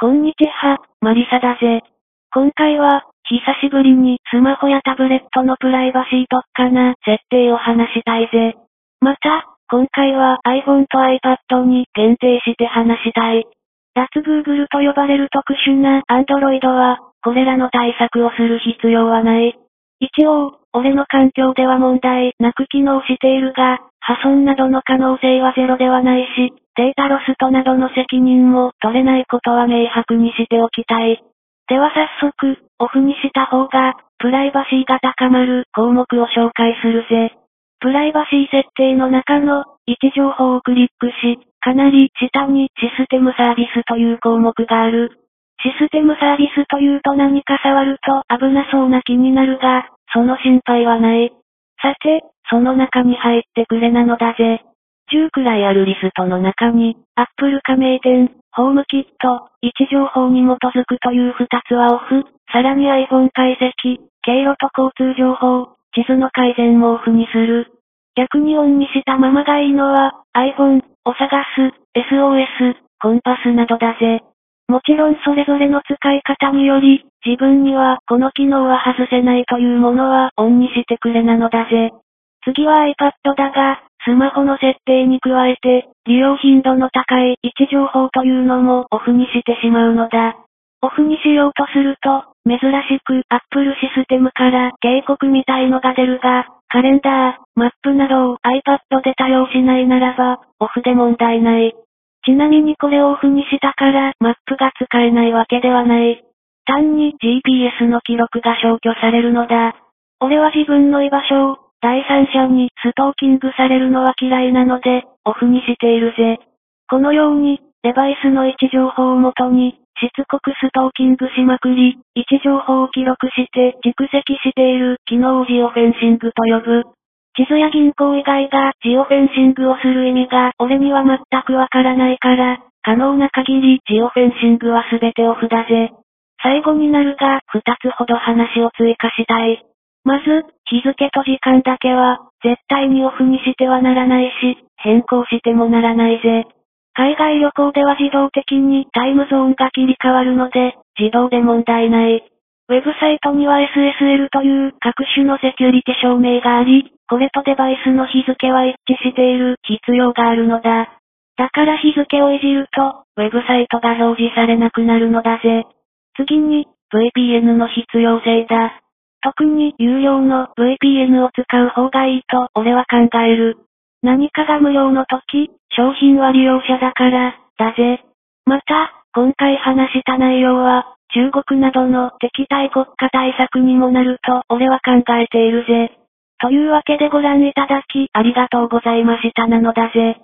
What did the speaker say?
こんにちは、マリサだぜ。今回は、久しぶりにスマホやタブレットのプライバシー特化な設定を話したいぜ。また、今回は iPhone と iPad に限定して話したい。脱 Google と呼ばれる特殊な Android は、これらの対策をする必要はない。一応、俺の環境では問題なく機能しているが、破損などの可能性はゼロではないし、データロストなどの責任も取れないことは明白にしておきたい。では早速、オフにした方が、プライバシーが高まる項目を紹介するぜ。プライバシー設定の中の位置情報をクリックし、かなり下にシステムサービスという項目がある。システムサービスというと何か触ると危なそうな気になるが、その心配はない。さて、その中に入ってくれなのだぜ。10くらいあるリストの中に、Apple 加盟店、ホームキット、位置情報に基づくという2つはオフ、さらに iPhone 解析、経路と交通情報、地図の改善もオフにする。逆にオンにしたままがいいのは、iPhone を探す、SOS、コンパスなどだぜ。もちろんそれぞれの使い方により、自分にはこの機能は外せないというものはオンにしてくれなのだぜ。次は iPad だが、スマホの設定に加えて、利用頻度の高い位置情報というのもオフにしてしまうのだ。オフにしようとすると、珍しく Apple システムから警告みたいのが出るが、カレンダー、マップなどを iPad で多用しないならば、オフで問題ない。ちなみにこれをオフにしたから、マップが使えないわけではない。単に GPS の記録が消去されるのだ。俺は自分の居場所を第三者にストーキングされるのは嫌いなので、オフにしているぜ。このように、デバイスの位置情報をもとに、しつこくストーキングしまくり、位置情報を記録して蓄積している機能をジオフェンシングと呼ぶ。地図や銀行以外がジオフェンシングをする意味が俺には全くわからないから、可能な限りジオフェンシングは全てオフだぜ。最後になるが、二つほど話を追加したい。まず、日付と時間だけは、絶対にオフにしてはならないし、変更してもならないぜ。海外旅行では自動的にタイムゾーンが切り替わるので、自動で問題ない。ウェブサイトには SSL という各種のセキュリティ証明があり、これとデバイスの日付は一致している必要があるのだ。だから日付をいじると、ウェブサイトが表示されなくなるのだぜ。次に、VPN の必要性だ。特に有料の VPN を使う方がいいと俺は考える。何かが無料の時、商品は利用者だから、だぜ。また、今回話した内容は、中国などの敵対国家対策にもなると俺は考えているぜ。というわけでご覧いただきありがとうございましたなのだぜ。